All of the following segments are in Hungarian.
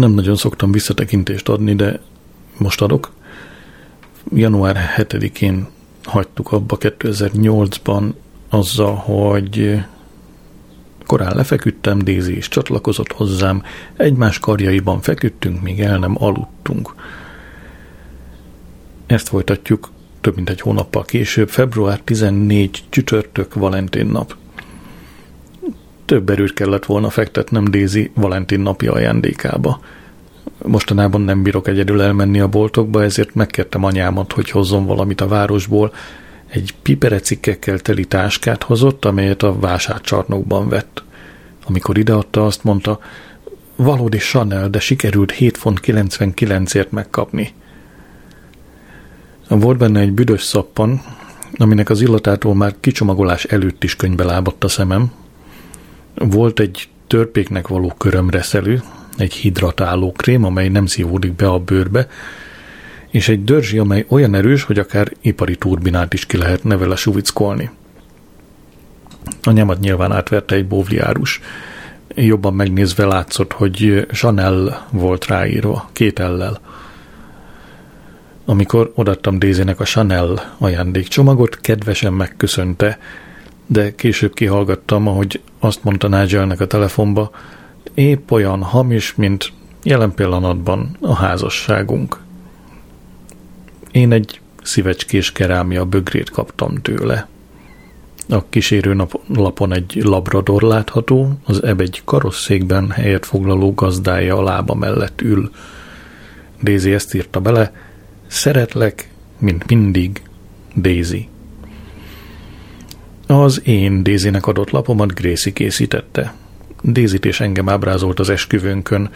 nem nagyon szoktam visszatekintést adni, de most adok. Január 7-én hagytuk abba 2008-ban azzal, hogy korán lefeküdtem, Dézi is csatlakozott hozzám, egymás karjaiban feküdtünk, míg el nem aludtunk. Ezt folytatjuk több mint egy hónappal később, február 14 csütörtök Valentin nap. Több erőt kellett volna fektetnem Dézi Valentin napi ajándékába. Mostanában nem bírok egyedül elmenni a boltokba, ezért megkértem anyámat, hogy hozzon valamit a városból. Egy piperecikkekkel teli táskát hozott, amelyet a vásárcsarnokban vett. Amikor ideadta, azt mondta, valódi Chanel, de sikerült 7 font 99-ért megkapni. Volt benne egy büdös szappan, aminek az illatától már kicsomagolás előtt is könybe lábadt a szemem. Volt egy törpéknek való körömreszelő, egy hidratáló krém, amely nem szívódik be a bőrbe, és egy dörzsi, amely olyan erős, hogy akár ipari turbinát is ki lehetne vele suvickolni. Anyámat nyilván átverte egy bóvliárus. Jobban megnézve látszott, hogy Chanel volt ráírva, két ellel. Amikor odattam Dézének a Chanel ajándékcsomagot, kedvesen megköszönte, de később kihallgattam, ahogy azt mondta Nigelnek a telefonba, épp olyan hamis, mint jelen pillanatban a házasságunk. Én egy szívecskés kerámia bögrét kaptam tőle. A kísérő lapon egy labrador látható, az eb egy karosszékben helyet foglaló gazdája a lába mellett ül. Daisy ezt írta bele, szeretlek, mint mindig, Daisy. Az én Dézinek adott lapomat Gracie készítette. Dézit és engem ábrázolt az esküvőnkön.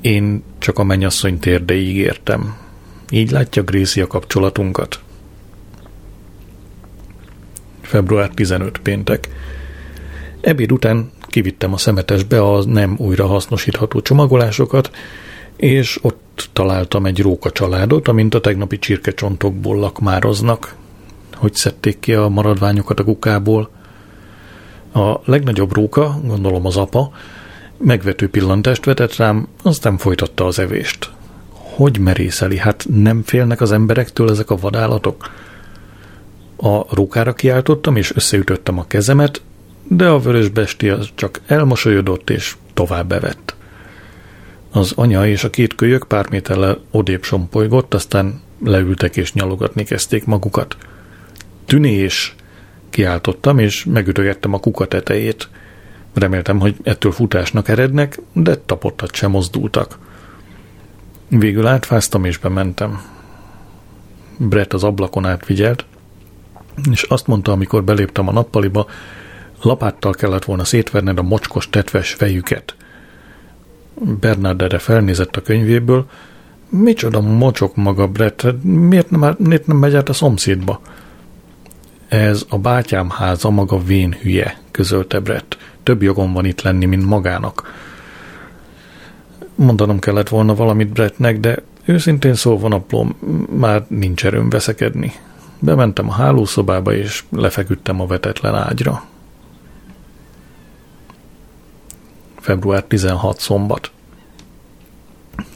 Én csak a mennyasszony térdeig értem. Így látja Gracie a kapcsolatunkat. Február 15 péntek. Ebéd után kivittem a szemetesbe a nem újra hasznosítható csomagolásokat, és ott találtam egy róka családot, amint a tegnapi csirkecsontokból lakmároznak hogy szedték ki a maradványokat a kukából. A legnagyobb róka, gondolom az apa, megvető pillantást vetett rám, aztán folytatta az evést. Hogy merészeli? Hát nem félnek az emberektől ezek a vadállatok? A rókára kiáltottam, és összeütöttem a kezemet, de a vörös besti az csak elmosolyodott, és tovább bevett. Az anya és a két kölyök pár méterrel odébb sompolygott, aztán leültek és nyalogatni kezdték magukat – tűnés, kiáltottam, és megütögettem a kuka tetejét. Reméltem, hogy ettől futásnak erednek, de tapottat sem mozdultak. Végül átfáztam és bementem. Brett az ablakon átvigyelt, és azt mondta, amikor beléptem a nappaliba, lapáttal kellett volna szétverned a mocskos tetves fejüket. Bernard erre felnézett a könyvéből, micsoda mocsok maga, Brett, miért nem, miért nem megy át a szomszédba? Ez a bátyám háza maga vén hülye, közölte Brett. Több jogom van itt lenni, mint magának. Mondanom kellett volna valamit Brettnek, de őszintén szólva naplom, már nincs erőm veszekedni. Bementem a hálószobába, és lefeküdtem a vetetlen ágyra. Február 16 szombat.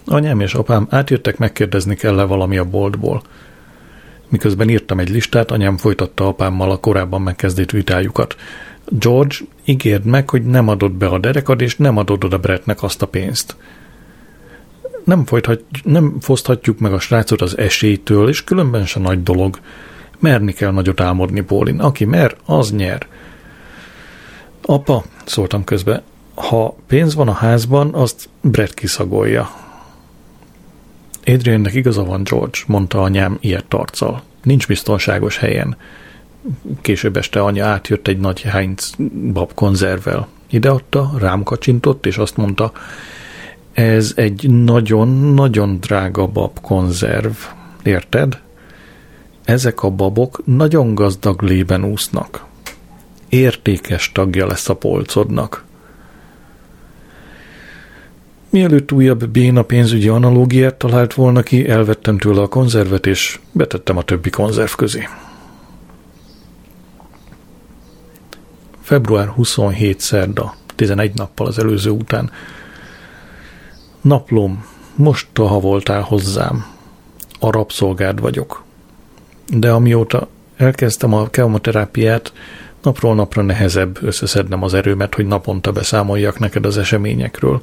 Anyám és apám átjöttek megkérdezni kell-e valami a boltból. Miközben írtam egy listát, anyám folytatta apámmal a korábban megkezdett vitájukat. George, ígérd meg, hogy nem adod be a derekad, és nem adod oda Brettnek azt a pénzt. Nem, folythat, nem foszthatjuk meg a srácot az esélytől, és különben se nagy dolog. Merni kell nagyot álmodni, Pólin. Aki mer, az nyer. Apa, szóltam közbe, ha pénz van a házban, azt Brett kiszagolja. Adriannek igaza van, George, mondta anyám ilyet tarccal. Nincs biztonságos helyen. Később este anya átjött egy nagy Heinz bab konzervvel. Ideadta, rám kacsintott, és azt mondta, ez egy nagyon-nagyon drága bab konzerv. Érted? Ezek a babok nagyon gazdag lében úsznak. Értékes tagja lesz a polcodnak. Mielőtt újabb béna pénzügyi analógiát talált volna ki, elvettem tőle a konzervet, és betettem a többi konzerv közé. Február 27 szerda, 11 nappal az előző után. Naplom, most ha voltál hozzám. A rabszolgád vagyok. De amióta elkezdtem a kemoterápiát, napról napra nehezebb összeszednem az erőmet, hogy naponta beszámoljak neked az eseményekről.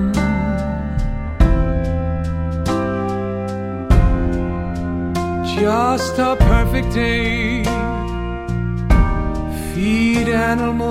perfect day. Feed animals.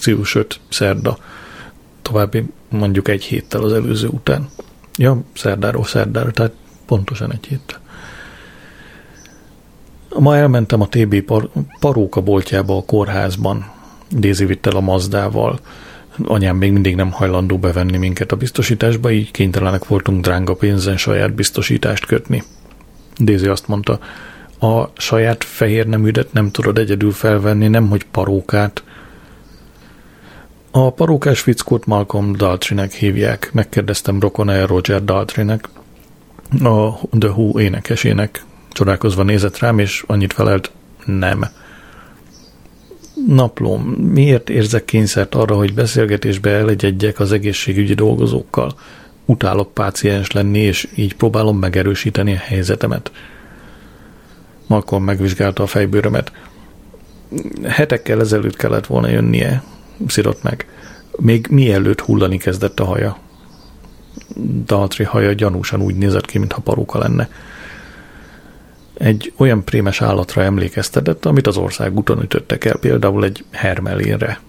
Március 5 szerda, további mondjuk egy héttel az előző után. Ja, szerdáról szerdára, tehát pontosan egy héttel. Ma elmentem a TB par- paróka boltjába a kórházban. Dézi vitt el a Mazdával. Anyám még mindig nem hajlandó bevenni minket a biztosításba, így kénytelenek voltunk drága pénzen saját biztosítást kötni. Dézi azt mondta, a saját fehér neműdet nem tudod egyedül felvenni, nem hogy parókát. A parókás fickót Malcolm Daltrynek hívják. Megkérdeztem rokon Roger Daltrynek, a The Who énekesének. Csodálkozva nézett rám, és annyit felelt, nem. Naplóm, miért érzek kényszert arra, hogy beszélgetésbe elegyedjek az egészségügyi dolgozókkal? Utálok páciens lenni, és így próbálom megerősíteni a helyzetemet. Malcolm megvizsgálta a fejbőrömet. Hetekkel ezelőtt kellett volna jönnie, szirott meg. Még mielőtt hullani kezdett a haja. Daltri haja gyanúsan úgy nézett ki, mintha paróka lenne. Egy olyan prémes állatra emlékeztetett, amit az ország úton ütöttek el, például egy hermelénre.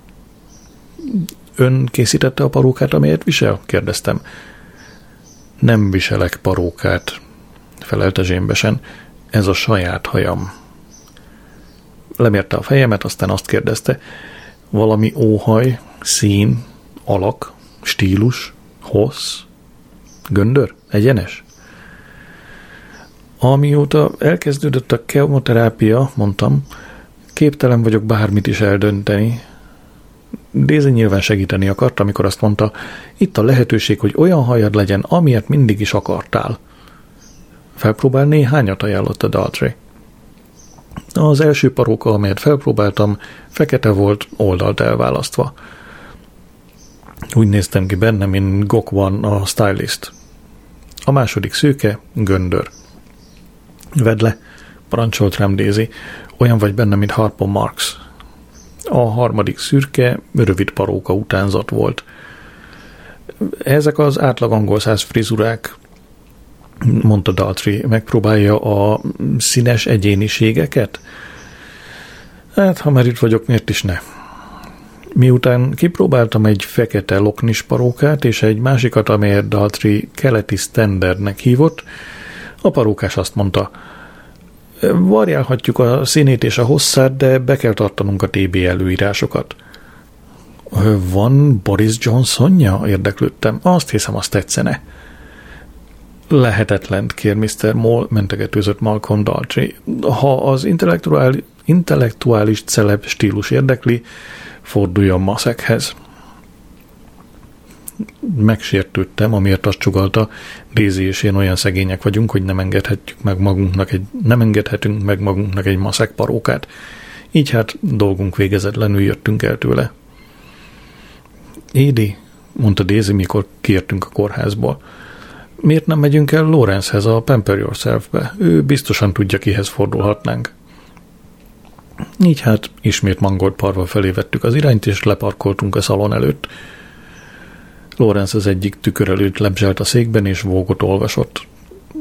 Ön készítette a parókát, amelyet visel? kérdeztem. Nem viselek parókát, felelte zsémbesen. Ez a saját hajam. Lemérte a fejemet, aztán azt kérdezte, valami óhaj, szín, alak, stílus, hossz, göndör, egyenes? Amióta elkezdődött a kemoterápia, mondtam, képtelen vagyok bármit is eldönteni. Dézi nyilván segíteni akart, amikor azt mondta, itt a lehetőség, hogy olyan hajad legyen, amilyet mindig is akartál. Felpróbál néhányat ajánlott a Daltrey. Az első paróka, amelyet felpróbáltam, fekete volt, oldalt elválasztva. Úgy néztem ki benne, mint Gok a stylist. A második szőke, göndör. Vedd le, parancsolt rám Daisy, olyan vagy benne, mint Harpo Marx. A harmadik szürke, rövid paróka utánzat volt. Ezek az átlag angol száz frizurák, mondta Daltri, megpróbálja a színes egyéniségeket? Hát, ha már itt vagyok, miért is ne? Miután kipróbáltam egy fekete loknis parókát és egy másikat, amelyet Daltri keleti standardnek hívott, a parókás azt mondta, variálhatjuk a színét és a hosszát, de be kell tartanunk a TB előírásokat. Van Boris Johnsonja? Érdeklődtem. Azt hiszem, azt tetszene. Lehetetlen, kér Mr. Moll, mentegetőzött Malcolm Daltrey. Ha az intellektuális, intellektuális celeb stílus érdekli, forduljon Maszekhez. Megsértődtem, amiért azt csugalta, Rézi és én olyan szegények vagyunk, hogy nem engedhetjük meg magunknak egy, nem engedhetünk meg magunknak egy maszek parókát. Így hát dolgunk végezetlenül jöttünk el tőle. Édi, mondta Daisy, mikor kiértünk a kórházból. Miért nem megyünk el Lorenzhez, a Pamper Yourself-be? Ő biztosan tudja, kihez fordulhatnánk. Így hát ismét mangolt parva felé vettük az irányt, és leparkoltunk a szalon előtt. Lorenz az egyik tükör előtt lebzselt a székben, és vógot olvasott.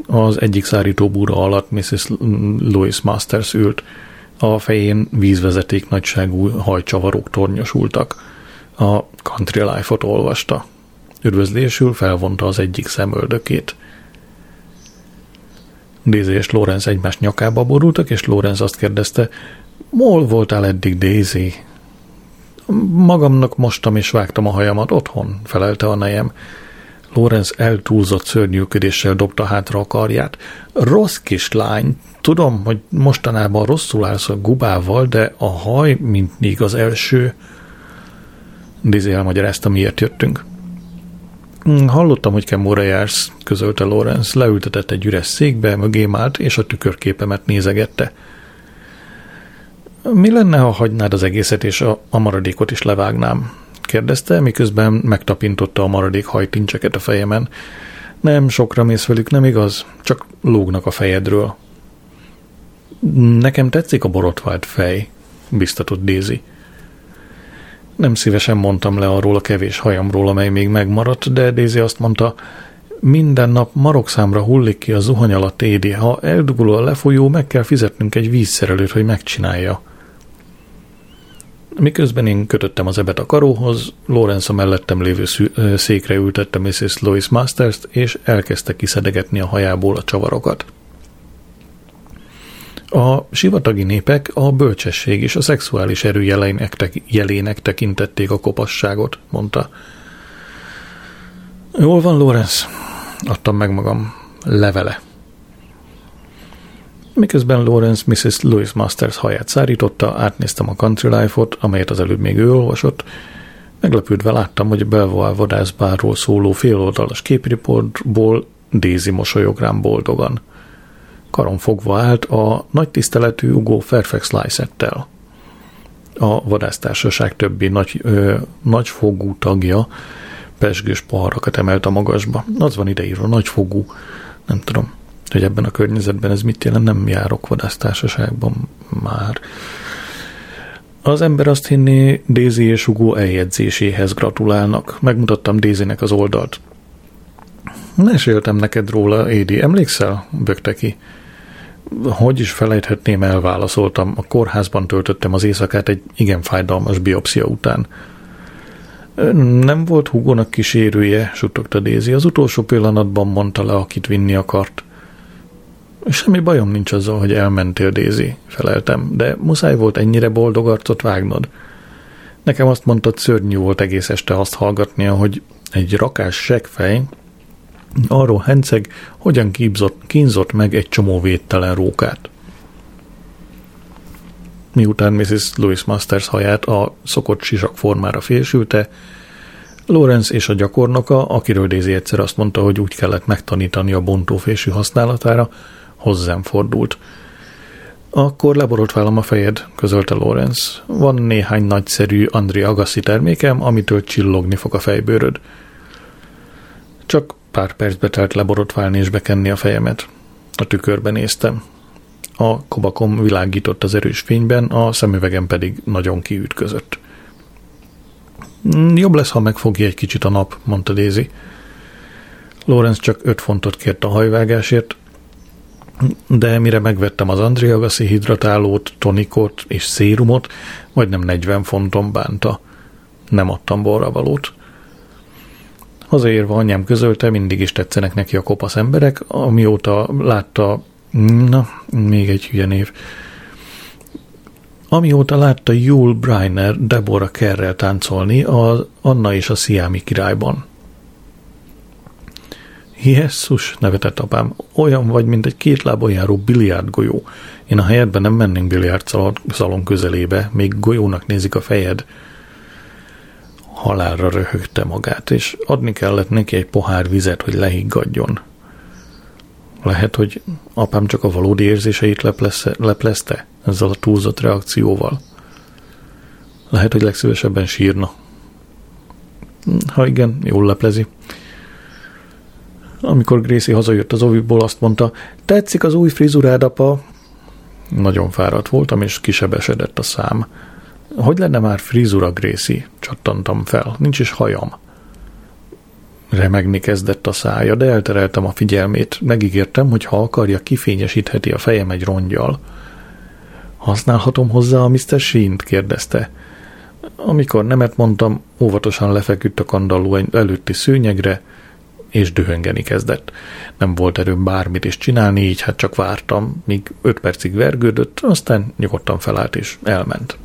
Az egyik szárító búra alatt Mrs. Louis Masters ült. A fején vízvezeték nagyságú hajcsavarók tornyosultak. A Country Life-ot olvasta. Üdvözlésül felvonta az egyik szemöldökét. Daisy és Lorenz egymás nyakába borultak, és Lorenz azt kérdezte, Mol voltál eddig, Daisy? Magamnak mostam és vágtam a hajamat otthon, felelte a nejem. Lorenz eltúlzott szörnyűködéssel dobta hátra a karját. Rossz kislány, tudom, hogy mostanában rosszul állsz a gubával, de a haj mindig az első. Daisy elmagyarázta, miért jöttünk. Hm, hallottam, hogy kemóra jársz, közölte Lorenz, leültetett egy üres székbe, mögém állt, és a tükörképemet nézegette. Mi lenne, ha hagynád az egészet, és a, a maradékot is levágnám? kérdezte, miközben megtapintotta a maradék hajtincseket a fejemen. Nem, sokra mész velük, nem igaz? Csak lógnak a fejedről. Nekem tetszik a borotvált fej, biztatott Daisy. Nem szívesen mondtam le arról a kevés hajamról, amely még megmaradt, de Daisy azt mondta, minden nap marokszámra hullik ki a zuhany alatt édi. Ha eldugul a lefolyó, meg kell fizetnünk egy vízszerelőt, hogy megcsinálja. Miközben én kötöttem az ebet a karóhoz, Lorenz a mellettem lévő székre ültette Mrs. Lois Masters-t, és elkezdte kiszedegetni a hajából a csavarokat. A sivatagi népek a bölcsesség és a szexuális erő jelének, jelének tekintették a kopasságot, mondta. Jól van, Lorenz, adtam meg magam. Levele. Miközben Lawrence Mrs. Louis Masters haját szárította, átnéztem a Country Life-ot, amelyet az előbb még ő olvasott. Meglepődve láttam, hogy Belvoir vadászbárról szóló féloldalas képriportból Daisy mosolyog rám boldogan. Karon fogva állt a nagy tiszteletű Ugo Fairfax Lysettel. A vadásztársaság többi nagy, ö, nagyfogú tagja pesgős poharakat emelt a magasba. Az van ideírva, nagyfogú, nem tudom, hogy ebben a környezetben ez mit jelent, nem járok vadásztársaságban már. Az ember azt hinné, Daisy és Hugo eljegyzéséhez gratulálnak. Megmutattam Daisynek az oldalt. Meséltem neked róla, Édi, emlékszel? bökte ki. Hogy is felejthetném, elválaszoltam. A kórházban töltöttem az éjszakát egy igen fájdalmas biopszia után. Nem volt Hugónak kísérője, suttogta Daisy. Az utolsó pillanatban mondta le, akit vinni akart. Semmi bajom nincs azzal, hogy elmentél, Daisy, feleltem, de muszáj volt ennyire boldog arcot vágnod. Nekem azt mondtad, szörnyű volt egész este azt hallgatnia, hogy egy rakás segfej arról henceg, hogyan kínzott, kínzott meg egy csomó védtelen rókát. Miután Mrs. Louis Masters haját a szokott sisak formára félsülte, Lorenz és a gyakornoka, akiről Daisy egyszer azt mondta, hogy úgy kellett megtanítani a bontófésű használatára, hozzám fordult. Akkor leborotválom a fejed, közölte Lorenz. Van néhány nagyszerű Andri Agassi termékem, amitől csillogni fog a fejbőröd. Csak pár percbe telt leborotválni és bekenni a fejemet. A tükörben néztem. A kobakom világított az erős fényben, a szemüvegem pedig nagyon kiütközött. Jobb lesz, ha megfogja egy kicsit a nap, mondta Daisy. Lorenz csak öt fontot kért a hajvágásért, de mire megvettem az Andriagaszi hidratálót, tonikot és szérumot, majdnem 40 fonton bánta. Nem adtam borravalót. Hazaérve anyám közölte, mindig is tetszenek neki a kopasz emberek, amióta látta, na, még egy hülye név, Amióta látta Jule Briner Deborah Kerrel táncolni az Anna és a Sziámi királyban. Jesszus, nevetett apám, olyan vagy, mint egy két lábon járó biliárdgolyó. Én a helyedben nem mennénk biliárd szalon közelébe, még golyónak nézik a fejed. Halálra röhögte magát, és adni kellett neki egy pohár vizet, hogy lehiggadjon. Lehet, hogy apám csak a valódi érzéseit leplezte, leplezte ezzel a túlzott reakcióval. Lehet, hogy legszívesebben sírna. Ha igen, jól leplezi. Amikor Gracie hazajött az oviból, azt mondta, tetszik az új frizurád, apa? Nagyon fáradt voltam, és kisebesedett a szám. Hogy lenne már frizura, Gracie? Csattantam fel. Nincs is hajam. Remegni kezdett a szája, de eltereltem a figyelmét. Megígértem, hogy ha akarja, kifényesítheti a fejem egy rongyal. Használhatom hozzá a Mr. Sheen-t? kérdezte. Amikor nemet mondtam, óvatosan lefeküdt a kandalló előtti szőnyegre, és dühöngeni kezdett. Nem volt erőm bármit is csinálni, így hát csak vártam, míg öt percig vergődött, aztán nyugodtan felállt és elment.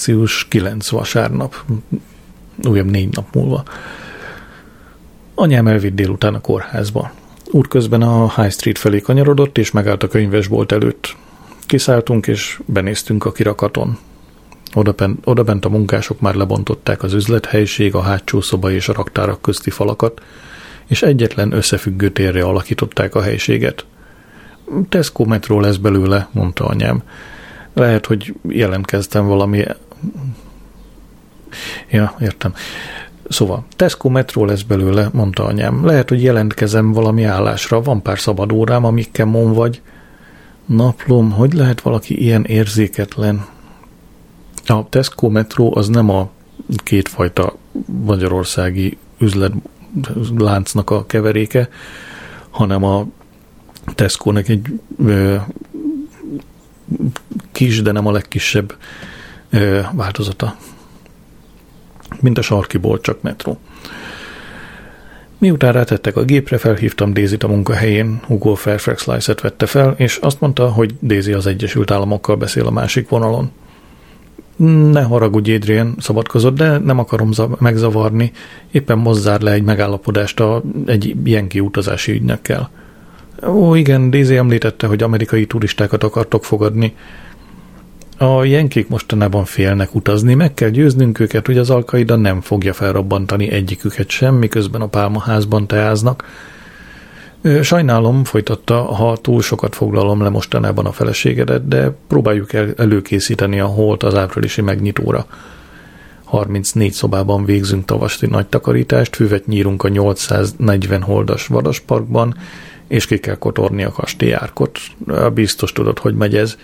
Március 9 vasárnap, újabb négy nap múlva. Anyám elvitt délután a kórházba. Útközben a High Street felé kanyarodott, és megállt a könyvesbolt előtt. Kiszálltunk, és benéztünk a kirakaton. Odabent, odabent a munkások már lebontották az üzlethelyiség, a hátsó szoba és a raktárak közti falakat, és egyetlen összefüggő térre alakították a helységet. Tesco metró lesz belőle, mondta anyám. Lehet, hogy jelentkeztem valami... Ja, értem. Szóval, Tesco metró lesz belőle, mondta anyám. Lehet, hogy jelentkezem valami állásra, van pár szabad órám, amikkel mon vagy. Naplom, hogy lehet valaki ilyen érzéketlen? A Tesco metró az nem a kétfajta magyarországi üzletláncnak a keveréke, hanem a Tesco-nek egy ö, kis, de nem a legkisebb változata. Mint a sarkiból, csak metró. Miután rátettek a gépre, felhívtam Daisy-t a munkahelyén, Hugo Fairfax Lice-et vette fel, és azt mondta, hogy Daisy az Egyesült Államokkal beszél a másik vonalon. Ne haragudj, Adrian, szabadkozott, de nem akarom megzavarni, éppen mozzár le egy megállapodást a, egy ilyen kiutazási ügynökkel. Ó, igen, Daisy említette, hogy amerikai turistákat akartok fogadni. A jenkik mostanában félnek utazni, meg kell győznünk őket, hogy az alkaida nem fogja felrobbantani egyiküket sem, miközben a pálmaházban teáznak. Sajnálom, folytatta, ha túl sokat foglalom le mostanában a feleségedet, de próbáljuk el előkészíteni a holt az áprilisi megnyitóra. 34 szobában végzünk tavasti nagy takarítást, füvet nyírunk a 840 holdas vadasparkban, és ki kell kotorni a kastélyárkot. Biztos tudod, hogy megy ez.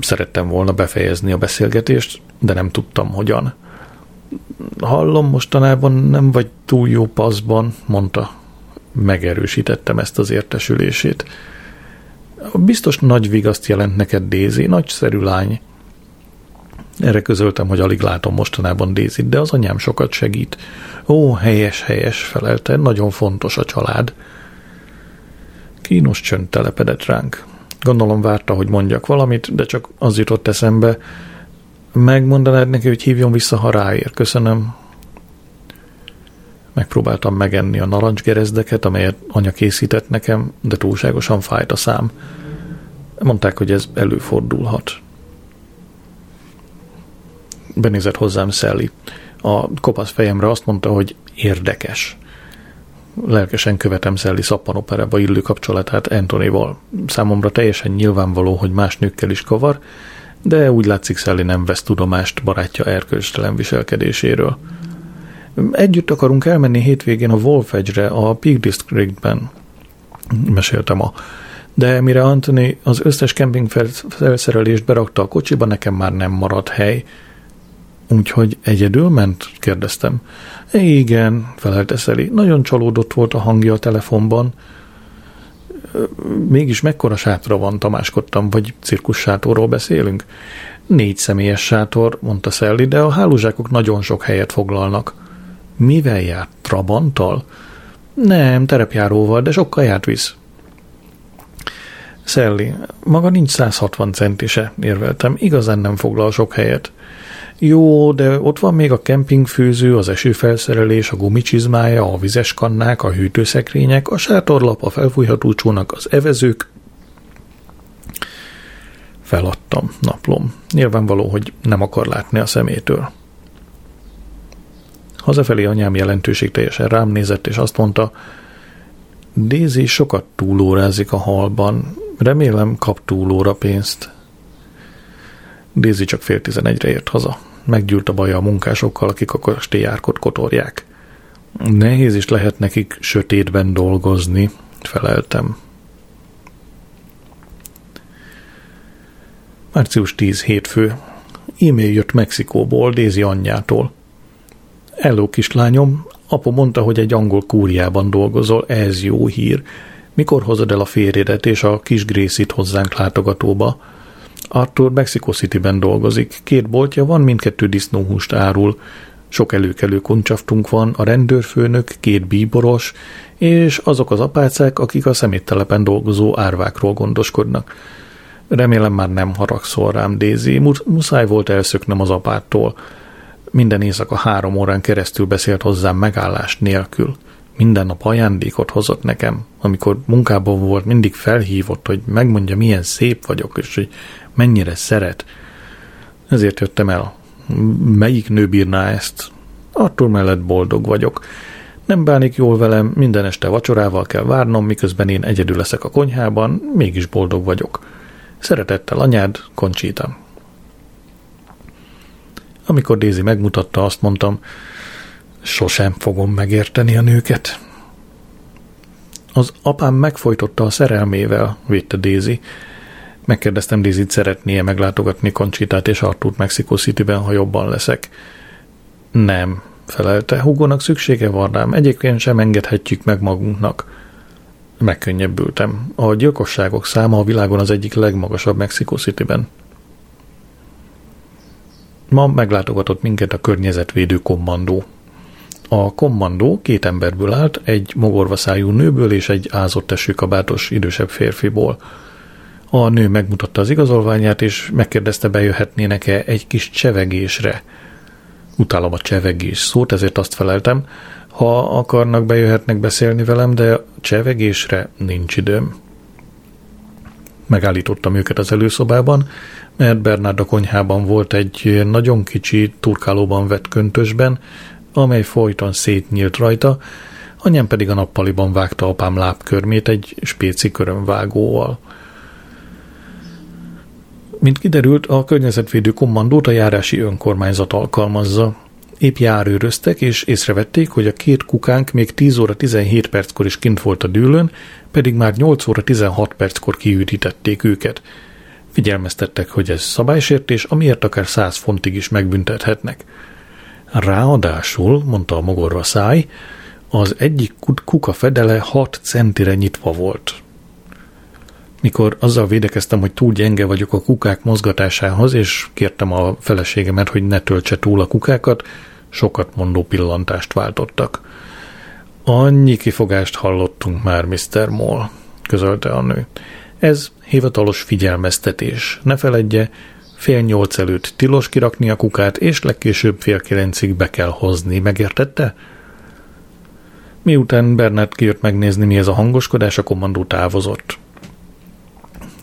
Szerettem volna befejezni a beszélgetést, de nem tudtam hogyan. Hallom, mostanában nem vagy túl jó paszban, mondta. Megerősítettem ezt az értesülését. Biztos nagy vigaszt jelent neked Dézi, nagyszerű lány. Erre közöltem, hogy alig látom mostanában Dézit, de az anyám sokat segít. Ó, helyes, helyes, felelte, nagyon fontos a család. Kínos csönd telepedett ránk. Gondolom várta, hogy mondjak valamit, de csak az jutott eszembe. Megmondanád neki, hogy hívjon vissza, ha ráér. Köszönöm. Megpróbáltam megenni a narancsgerezdeket, amelyet anya készített nekem, de túlságosan fájt a szám. Mondták, hogy ez előfordulhat. Benézett hozzám Szelli. A kopasz fejemre azt mondta, hogy érdekes lelkesen követem Szelli szappanoperába illő kapcsolatát Antonival. Számomra teljesen nyilvánvaló, hogy más nőkkel is kavar, de úgy látszik Szelli nem vesz tudomást barátja erkölcstelen viselkedéséről. Együtt akarunk elmenni hétvégén a Wolf Edge-re, a Peak Districtben, meséltem a de mire Anthony az összes kemping felszerelést berakta a kocsiba, nekem már nem maradt hely. Úgyhogy egyedül ment? kérdeztem. Igen, felelte Szeli. Nagyon csalódott volt a hangja a telefonban. Mégis mekkora sátra van, tamáskodtam, vagy cirkussátorról beszélünk? Négy személyes sátor, mondta Szelli, de a hálózsákok nagyon sok helyet foglalnak. Mivel járt? Trabanttal? Nem, terepjáróval, de sokkal járt visz. Szelli, maga nincs 160 centise, érveltem, igazán nem foglal sok helyet. Jó, de ott van még a kempingfőző, az esőfelszerelés, a gumicsizmája, a vizes kannák, a hűtőszekrények, a sátorlap, a felfújható csónak, az evezők. Feladtam, naplom. Nyilvánvaló, hogy nem akar látni a szemétől. Hazafelé anyám jelentőség teljesen rám nézett, és azt mondta, Daisy sokat túlórázik a halban. Remélem kap túlóra pénzt. Daisy csak fél tizenegyre ért haza. Meggyűlt a baja a munkásokkal, akik a kastélyárkot kotorják. Nehéz is lehet nekik sötétben dolgozni, feleltem. Március 10 hétfő. E-mail jött Mexikóból, Dézi anyjától. Hello, kislányom, apu mondta, hogy egy angol kúriában dolgozol, ez jó hír. Mikor hozod el a férjedet és a kis Grészit hozzánk látogatóba? Arthur Mexico City-ben dolgozik. Két boltja van, mindkettő disznóhúst árul. Sok előkelő koncsaftunk van, a rendőrfőnök, két bíboros, és azok az apácák, akik a szeméttelepen dolgozó árvákról gondoskodnak. Remélem már nem haragszol rám, Daisy. Muszáj volt elszöknem az apától. Minden éjszaka három órán keresztül beszélt hozzám megállás nélkül. Minden nap ajándékot hozott nekem. Amikor munkában volt, mindig felhívott, hogy megmondja, milyen szép vagyok, és hogy mennyire szeret. Ezért jöttem el. Melyik nő bírná ezt? Attól mellett boldog vagyok. Nem bánik jól velem, minden este vacsorával kell várnom, miközben én egyedül leszek a konyhában, mégis boldog vagyok. Szeretettel anyád, Koncsita. Amikor Dézi megmutatta, azt mondtam, sosem fogom megérteni a nőket. Az apám megfojtotta a szerelmével, védte Dézi. Megkérdeztem Dézit, szeretnie meglátogatni Koncsitát és Artúrt Mexico City-ben, ha jobban leszek. Nem, felelte. Hugónak szüksége van rám, egyébként sem engedhetjük meg magunknak. Megkönnyebbültem. A gyilkosságok száma a világon az egyik legmagasabb Mexico City-ben. Ma meglátogatott minket a környezetvédő kommandó. A kommandó két emberből állt, egy mogorvaszájú nőből és egy ázott tesőkabátos idősebb férfiból. A nő megmutatta az igazolványát, és megkérdezte, bejöhetnének-e egy kis csevegésre. Utálom a csevegés szót, ezért azt feleltem, ha akarnak, bejöhetnek beszélni velem, de csevegésre nincs időm. Megállítottam őket az előszobában, mert Bernard a konyhában volt egy nagyon kicsi turkálóban vett köntösben, amely folyton szétnyílt rajta, anyám pedig a nappaliban vágta apám lábkörmét egy spéci körömvágóval. Mint kiderült, a környezetvédő kommandót a járási önkormányzat alkalmazza. Épp járőröztek, és észrevették, hogy a két kukánk még 10 óra 17 perckor is kint volt a dűlön, pedig már 8 óra 16 perckor kiürítették őket – Figyelmeztettek, hogy ez szabálysértés, amiért akár száz fontig is megbüntethetnek. Ráadásul, mondta a mogorva száj, az egyik kuka fedele 6 centire nyitva volt. Mikor azzal védekeztem, hogy túl gyenge vagyok a kukák mozgatásához, és kértem a feleségemet, hogy ne töltse túl a kukákat, sokat mondó pillantást váltottak. Annyi kifogást hallottunk már, Mr. Moll, közölte a nő. Ez hivatalos figyelmeztetés. Ne feledje, fél nyolc előtt tilos kirakni a kukát, és legkésőbb fél kilencig be kell hozni, megértette? Miután Bernard kijött megnézni, mi ez a hangoskodás, a kommandó távozott.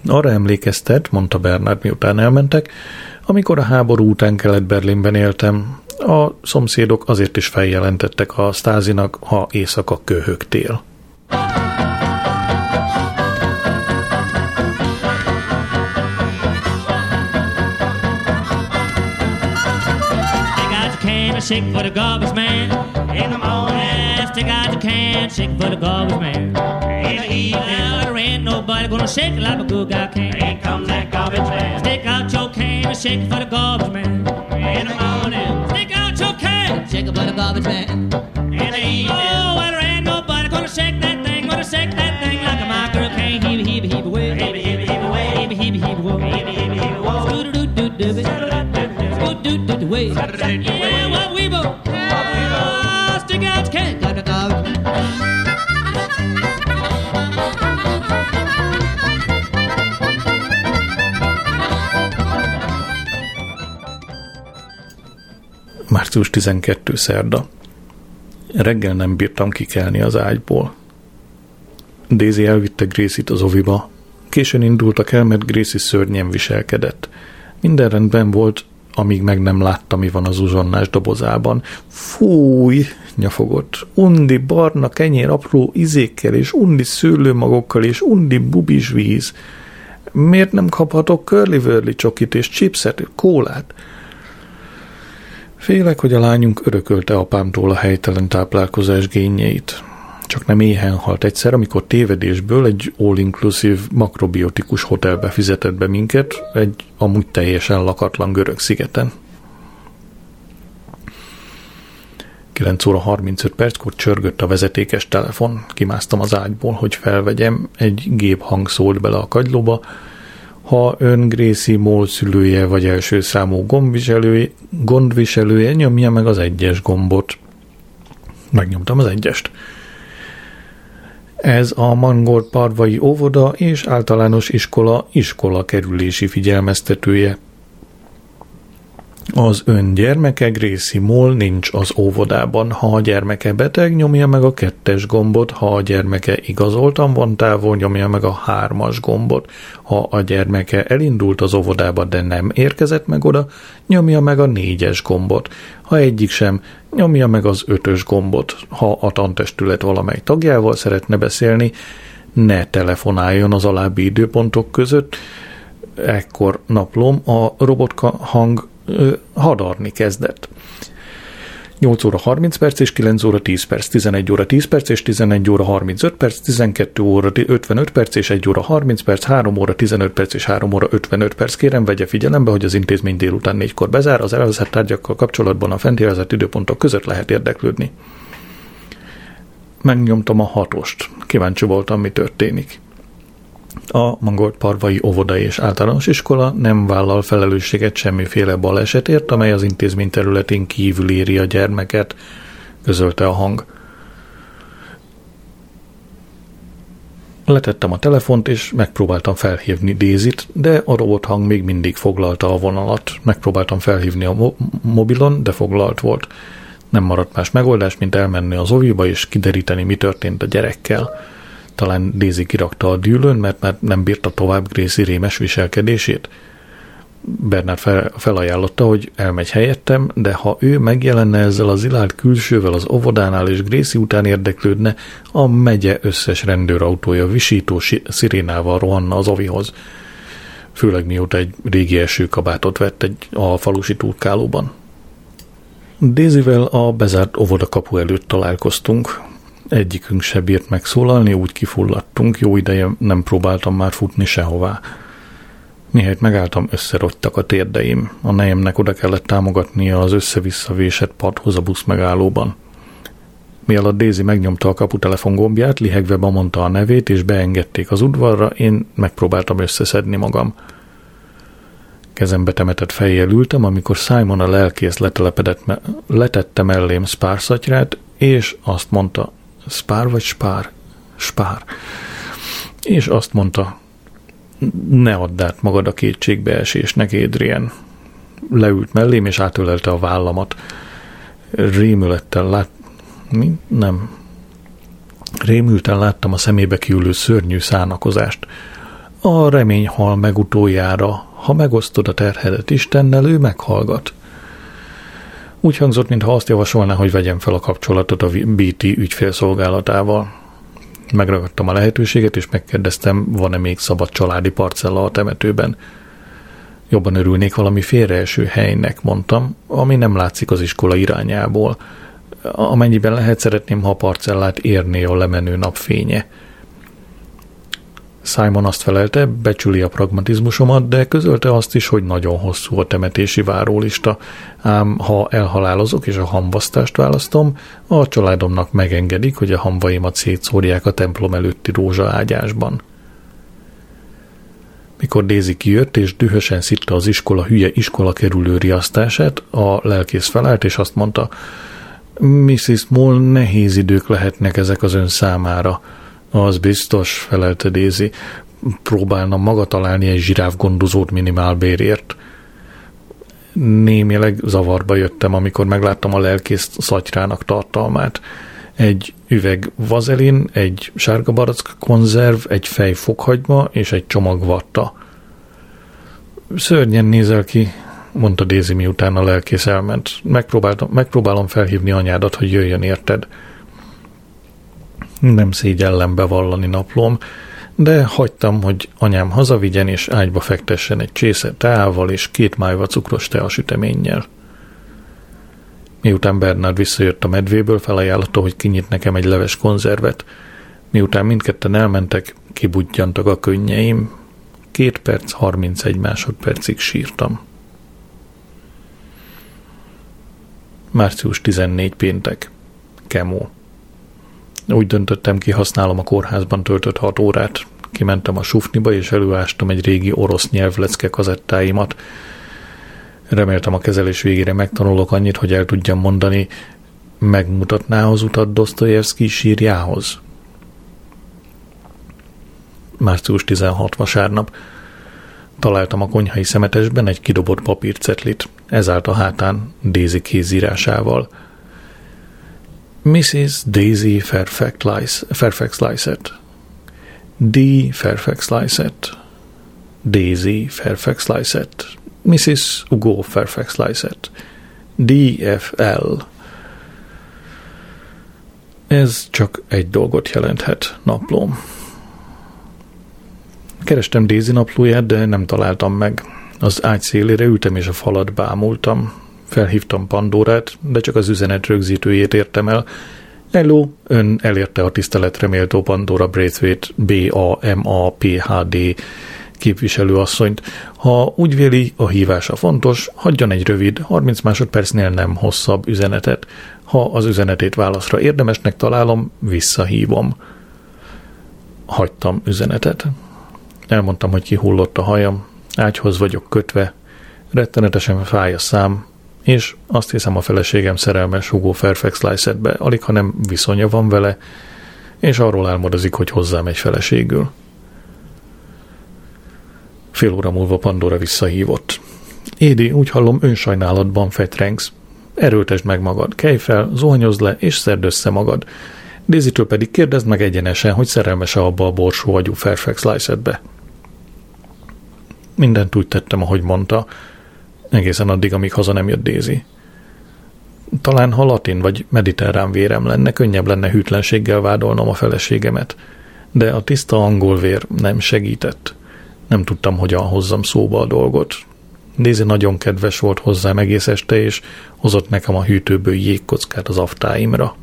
Arra emlékeztet, mondta Bernard, miután elmentek, amikor a háború után Kelet-Berlinben éltem, a szomszédok azért is feljelentettek a stázinak, ha éjszaka köhögtél. Sick for the garbage man in the morning. stick out your can, shake for the garbage man. In the evening, there ain't nobody gonna shake like a good guy can. Here comes that garbage man. Stick out your can and shake for the garbage man. In the morning, stick out your can, shake for the garbage man. Március 12. szerda. Reggel nem bírtam kikelni az ágyból. Daisy elvitte Gracie-t az oviba. Későn indultak el, mert Gracie szörnyen viselkedett. Minden rendben volt, amíg meg nem látta, mi van az uzsonnás dobozában. Fúj, nyafogott. Undi barna kenyér apró izékkel, és undi szőlőmagokkal, és undi bubis víz. Miért nem kaphatok curly csokit és chipset, kólát? Félek, hogy a lányunk örökölte apámtól a helytelen táplálkozás génjeit. Csak nem éhen halt egyszer, amikor tévedésből egy all-inclusive makrobiotikus hotelbe fizetett be minket, egy amúgy teljesen lakatlan görög szigeten. 9 óra 35 perckor csörgött a vezetékes telefon. Kimásztam az ágyból, hogy felvegyem. Egy géphang szólt bele a kagylóba, ha ön Gracie Moll szülője vagy első számú gondviselője, gondviselője, nyomja meg az egyes gombot. Megnyomtam az egyest. Ez a Mangold Parvai Óvoda és Általános Iskola iskola kerülési figyelmeztetője. Az ön gyermeke Gracie Moll nincs az óvodában. Ha a gyermeke beteg, nyomja meg a kettes gombot, ha a gyermeke igazoltan van távol, nyomja meg a hármas gombot. Ha a gyermeke elindult az óvodába, de nem érkezett meg oda, nyomja meg a négyes gombot. Ha egyik sem, nyomja meg az ötös gombot. Ha a tantestület valamely tagjával szeretne beszélni, ne telefonáljon az alábbi időpontok között, ekkor naplom a robotka hang hadarni kezdett. 8 óra 30 perc és 9 óra 10 perc, 11 óra 10 perc és 11 óra 35 perc, 12 óra 55 perc és 1 óra 30 perc, 3 óra 15 perc és 3 óra 55 perc. Kérem, vegye figyelembe, hogy az intézmény délután 4-kor bezár, az elvezett tárgyakkal kapcsolatban a fent időpontok között lehet érdeklődni. Megnyomtam a hatost. Kíváncsi voltam, mi történik. A Mangold Parvai Óvoda és Általános Iskola nem vállal felelősséget semmiféle balesetért, amely az intézmény területén kívül éri a gyermeket, közölte a hang. Letettem a telefont, és megpróbáltam felhívni Dézit, de a robothang még mindig foglalta a vonalat. Megpróbáltam felhívni a mo- mobilon, de foglalt volt. Nem maradt más megoldás, mint elmenni az oviba és kideríteni, mi történt a gyerekkel talán Daisy kirakta a dűlőn, mert már nem bírta tovább Gracie rémes viselkedését. Bernard fel, felajánlotta, hogy elmegy helyettem, de ha ő megjelenne ezzel az ilált külsővel az óvodánál és Gracie után érdeklődne, a megye összes rendőrautója visító szirénával rohanna az ovihoz. Főleg mióta egy régi esőkabátot vett egy a falusi turkálóban. Daisyvel a bezárt óvoda kapu előtt találkoztunk. Egyikünk se bírt megszólalni, úgy kifulladtunk, jó ideje nem próbáltam már futni sehová. Mihelyt megálltam, összerogytak a térdeim. A nejemnek oda kellett támogatnia az össze-vissza vésett padhoz a busz megállóban. Mielőtt Daisy megnyomta a kaputelefon gombját, lihegve bemondta a nevét, és beengedték az udvarra, én megpróbáltam összeszedni magam. Kezembe temetett fejjel ültem, amikor Simon a lelkész letelepedett me- letette mellém spárszatyrát, és azt mondta, Spár vagy Spár? Spár. És azt mondta, ne add át magad a kétségbeesésnek, Adrian. Leült mellém, és átölelte a vállamat. Rémülettel lát... Mi? Nem. Rémülten láttam a szemébe kiülő szörnyű szánakozást. A remény hal meg utoljára, ha megosztod a terhedet Istennel, ő meghallgat. Úgy hangzott, mintha azt javasolná, hogy vegyem fel a kapcsolatot a BT ügyfélszolgálatával. Megragadtam a lehetőséget, és megkérdeztem, van-e még szabad családi parcella a temetőben. Jobban örülnék valami félreeső helynek, mondtam, ami nem látszik az iskola irányából. amennyiben lehet, szeretném, ha a parcellát érné a lemenő napfénye. Simon azt felelte, becsüli a pragmatizmusomat, de közölte azt is, hogy nagyon hosszú a temetési várólista, ám ha elhalálozok és a hamvasztást választom, a családomnak megengedik, hogy a hamvaimat szétszórják a templom előtti rózsa ágyásban. Mikor Daisy kijött és dühösen szitta az iskola hülye iskola kerülő riasztását, a lelkész felállt és azt mondta, Mrs. Moll, nehéz idők lehetnek ezek az ön számára. Az biztos, felelte Daisy. Próbálna maga találni egy zsiráf gondozót minimálbérért. Némileg zavarba jöttem, amikor megláttam a lelkész szatyrának tartalmát. Egy üveg vazelin, egy sárga barack konzerv, egy fej fokhagyma és egy csomag vatta. Szörnyen nézel ki, mondta Daisy miután a lelkész elment. Megpróbálom felhívni anyádat, hogy jöjjön érted. Nem szégyellem bevallani naplom, de hagytam, hogy anyám hazavigyen és ágyba fektessen egy csésze teával és két májva cukros teasüteménnyel. Miután Bernard visszajött a medvéből, felajánlotta, hogy kinyit nekem egy leves konzervet. Miután mindketten elmentek, kibudjantak a könnyeim. Két perc, 31 másodpercig sírtam. Március 14 péntek. Kemó. Úgy döntöttem, kihasználom a kórházban töltött hat órát. Kimentem a sufniba, és előástam egy régi orosz nyelvlecke kazettáimat. Reméltem a kezelés végére megtanulok annyit, hogy el tudjam mondani, megmutatná az utat Dostoyevsky sírjához. Március 16 vasárnap. Találtam a konyhai szemetesben egy kidobott papírcetlit, ez állt a hátán Daisy kézírásával. Mrs. Daisy Fairfax, Fairfax Lysett. D. Fairfax Lysett. Daisy Fairfax Lysett. Mrs. Ugo Fairfax Lysett. DFL. Ez csak egy dolgot jelenthet, naplóm. Kerestem Daisy naplóját, de nem találtam meg. Az ágy szélére ültem és a falat bámultam. Felhívtam Pandórát, de csak az üzenet rögzítőjét értem el. Hello, ön elérte a tiszteletre méltó Pandora Braithwaite B-A-M-A-P-H-D képviselőasszonyt. Ha úgy véli, a hívása fontos, hagyjon egy rövid, 30 másodpercnél nem hosszabb üzenetet. Ha az üzenetét válaszra érdemesnek találom, visszahívom. Hagytam üzenetet. Elmondtam, hogy kihullott a hajam, ágyhoz vagyok kötve, rettenetesen fáj a szám, és azt hiszem a feleségem szerelmes Hugo Fairfax Lysetbe, alig ha nem viszonya van vele, és arról álmodozik, hogy hozzám egy feleségül. Fél óra múlva Pandora visszahívott. Édi, úgy hallom, önsajnálatban fetrengsz. Erőltesd meg magad, kelj fel, zuhanyozd le, és szerd össze magad. Dézitől pedig kérdezd meg egyenesen, hogy szerelmes-e abba a borsó agyú Fairfax Lysetbe. Mindent úgy tettem, ahogy mondta, egészen addig, amíg haza nem jött Dézi. Talán ha latin vagy mediterrán vérem lenne, könnyebb lenne hűtlenséggel vádolnom a feleségemet, de a tiszta angol vér nem segített. Nem tudtam, hogyan hozzam szóba a dolgot. Dézi nagyon kedves volt hozzám egész este, és hozott nekem a hűtőből jégkockát az aftáimra.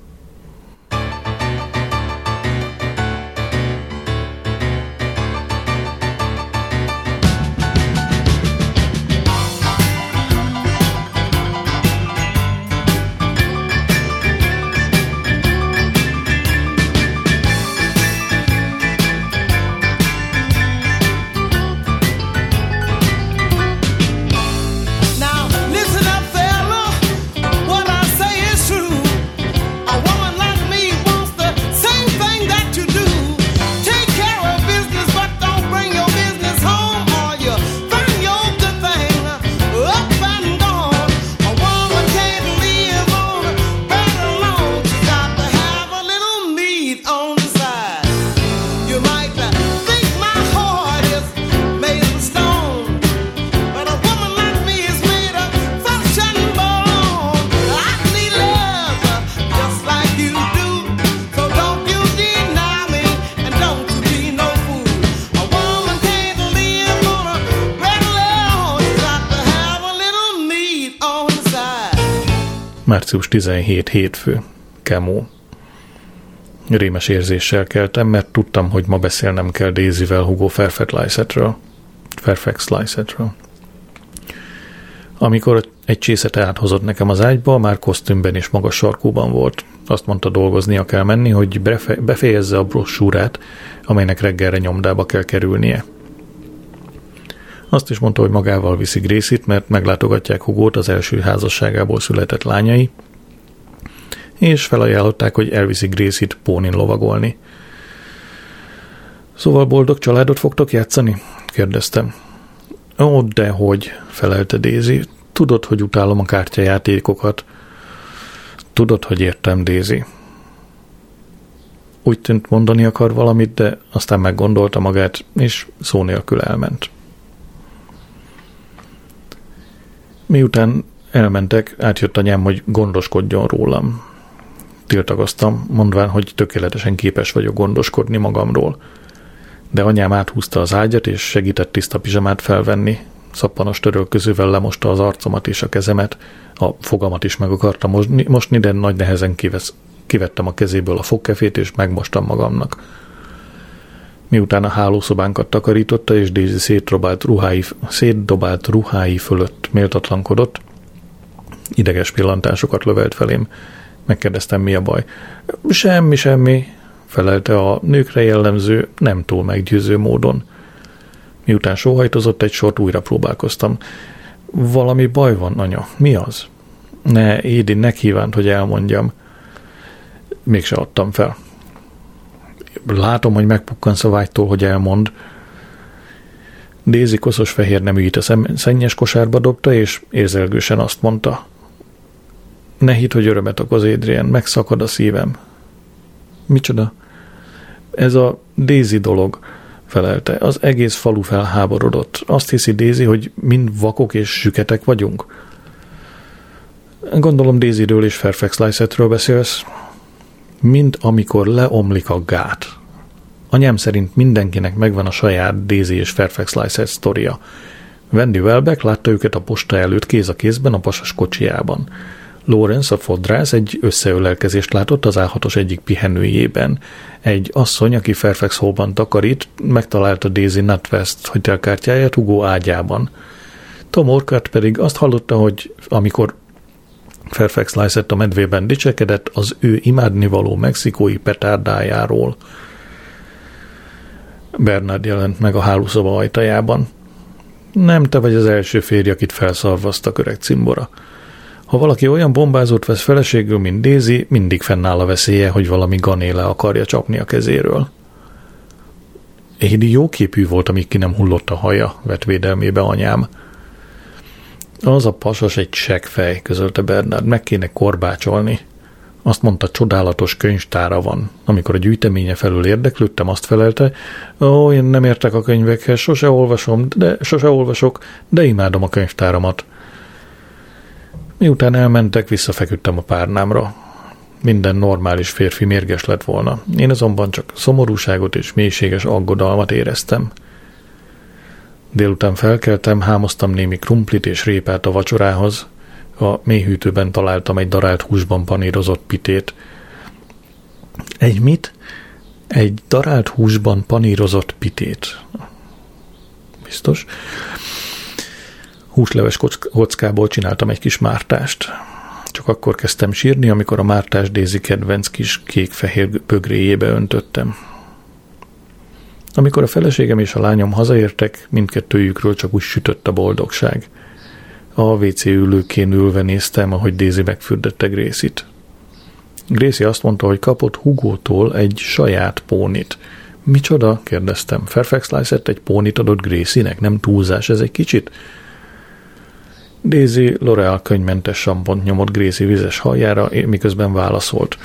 Március 17 hétfő. Kemó. Rémes érzéssel keltem, mert tudtam, hogy ma beszélnem kell Daisyvel Hugo Fairfax Lysetről. Fairfax Lysetről. Amikor egy csészet áthozott nekem az ágyba, már kosztümben és magas sarkúban volt. Azt mondta, dolgoznia kell menni, hogy befejezze a brossúrát, amelynek reggelre nyomdába kell kerülnie. Azt is mondta, hogy magával viszi Grészit, mert meglátogatják Hugót az első házasságából született lányai, és felajánlották, hogy elviszi Grészit pónin lovagolni. Szóval boldog családot fogtok játszani? kérdeztem. Ó, dehogy, felelte Daisy. Tudod, hogy utálom a kártyajátékokat. Tudod, hogy értem, Daisy. Úgy tűnt mondani akar valamit, de aztán meggondolta magát, és szó nélkül elment. Miután elmentek, átjött anyám, hogy gondoskodjon rólam. Tiltakoztam, mondván, hogy tökéletesen képes vagyok gondoskodni magamról. De anyám áthúzta az ágyat, és segített tiszta pizsamát felvenni. Szappanos törölközővel lemosta az arcomat és a kezemet, a fogamat is meg akarta mosni, mosni de nagy nehezen kivesz, kivettem a kezéből a fogkefét, és megmostam magamnak. Miután a hálószobánkat takarította, és Daisy szétdobált ruhái, szétdobált ruhái fölött méltatlankodott, ideges pillantásokat lövelt felém. Megkérdeztem, mi a baj. Semmi, semmi, felelte a nőkre jellemző, nem túl meggyőző módon. Miután sóhajtozott egy sort, újra próbálkoztam. Valami baj van, anya. Mi az? Ne, Édi, ne kívánt, hogy elmondjam. Mégse adtam fel. Látom, hogy megpukkansz a vágytól, hogy elmond. Dézi koszos fehér neműit a szennyes kosárba dobta, és érzelgősen azt mondta. Ne hidd, hogy örömet okoz Adrian, megszakad a szívem. Micsoda? Ez a Daisy dolog, felelte. Az egész falu felháborodott. Azt hiszi Daisy, hogy mind vakok és süketek vagyunk. Gondolom Daisyről és Fairfax Lysetről beszélsz mint amikor leomlik a gát. Anyám szerint mindenkinek megvan a saját Daisy és Fairfax Lyset sztoria. Wendy Welbeck látta őket a posta előtt kéz a kézben a pasas kocsiában. Lawrence a fodrász egy összeölelkezést látott az A6-os egyik pihenőjében. Egy asszony, aki Fairfax Hallban takarít, megtalálta Daisy Nutwest hotelkártyáját Hugo ágyában. Tom Orkart pedig azt hallotta, hogy amikor Fairfax Lysett a medvében dicsekedett az ő imádnivaló mexikói petárdájáról. Bernard jelent meg a hálószoba ajtajában. Nem te vagy az első férj, akit felszarvaztak öreg cimbora. Ha valaki olyan bombázót vesz feleségül, mint Daisy, mindig fennáll a veszélye, hogy valami ganéle akarja csapni a kezéről. Édi jóképű volt, amíg ki nem hullott a haja, vett védelmébe anyám. Az a pasas egy seggfej, közölte Bernard, meg kéne korbácsolni. Azt mondta, csodálatos könyvtára van. Amikor a gyűjteménye felül érdeklődtem, azt felelte, ó, én nem értek a könyvekhez, sose olvasom, de sose olvasok, de imádom a könyvtáramat. Miután elmentek, visszafeküdtem a párnámra. Minden normális férfi mérges lett volna. Én azonban csak szomorúságot és mélységes aggodalmat éreztem. Délután felkeltem, hámoztam némi krumplit és répát a vacsorához. A mélyhűtőben találtam egy darált húsban panírozott pitét. Egy mit? Egy darált húsban panírozott pitét. Biztos. Húsleves kockából csináltam egy kis mártást. Csak akkor kezdtem sírni, amikor a mártás Dézi kedvenc kis kék-fehér bögréjébe öntöttem. Amikor a feleségem és a lányom hazaértek, mindkettőjükről csak úgy sütött a boldogság. A WC ülőkén ülve néztem, ahogy Daisy megfürdette Grészit. Gracie azt mondta, hogy kapott Hugótól egy saját pónit. Micsoda? kérdeztem. Fairfax Lysett egy pónit adott Gracie-nek, nem túlzás ez egy kicsit? Daisy L'Oreal könyvmentes sampont nyomott Gracie vizes hajjára, miközben válaszolt.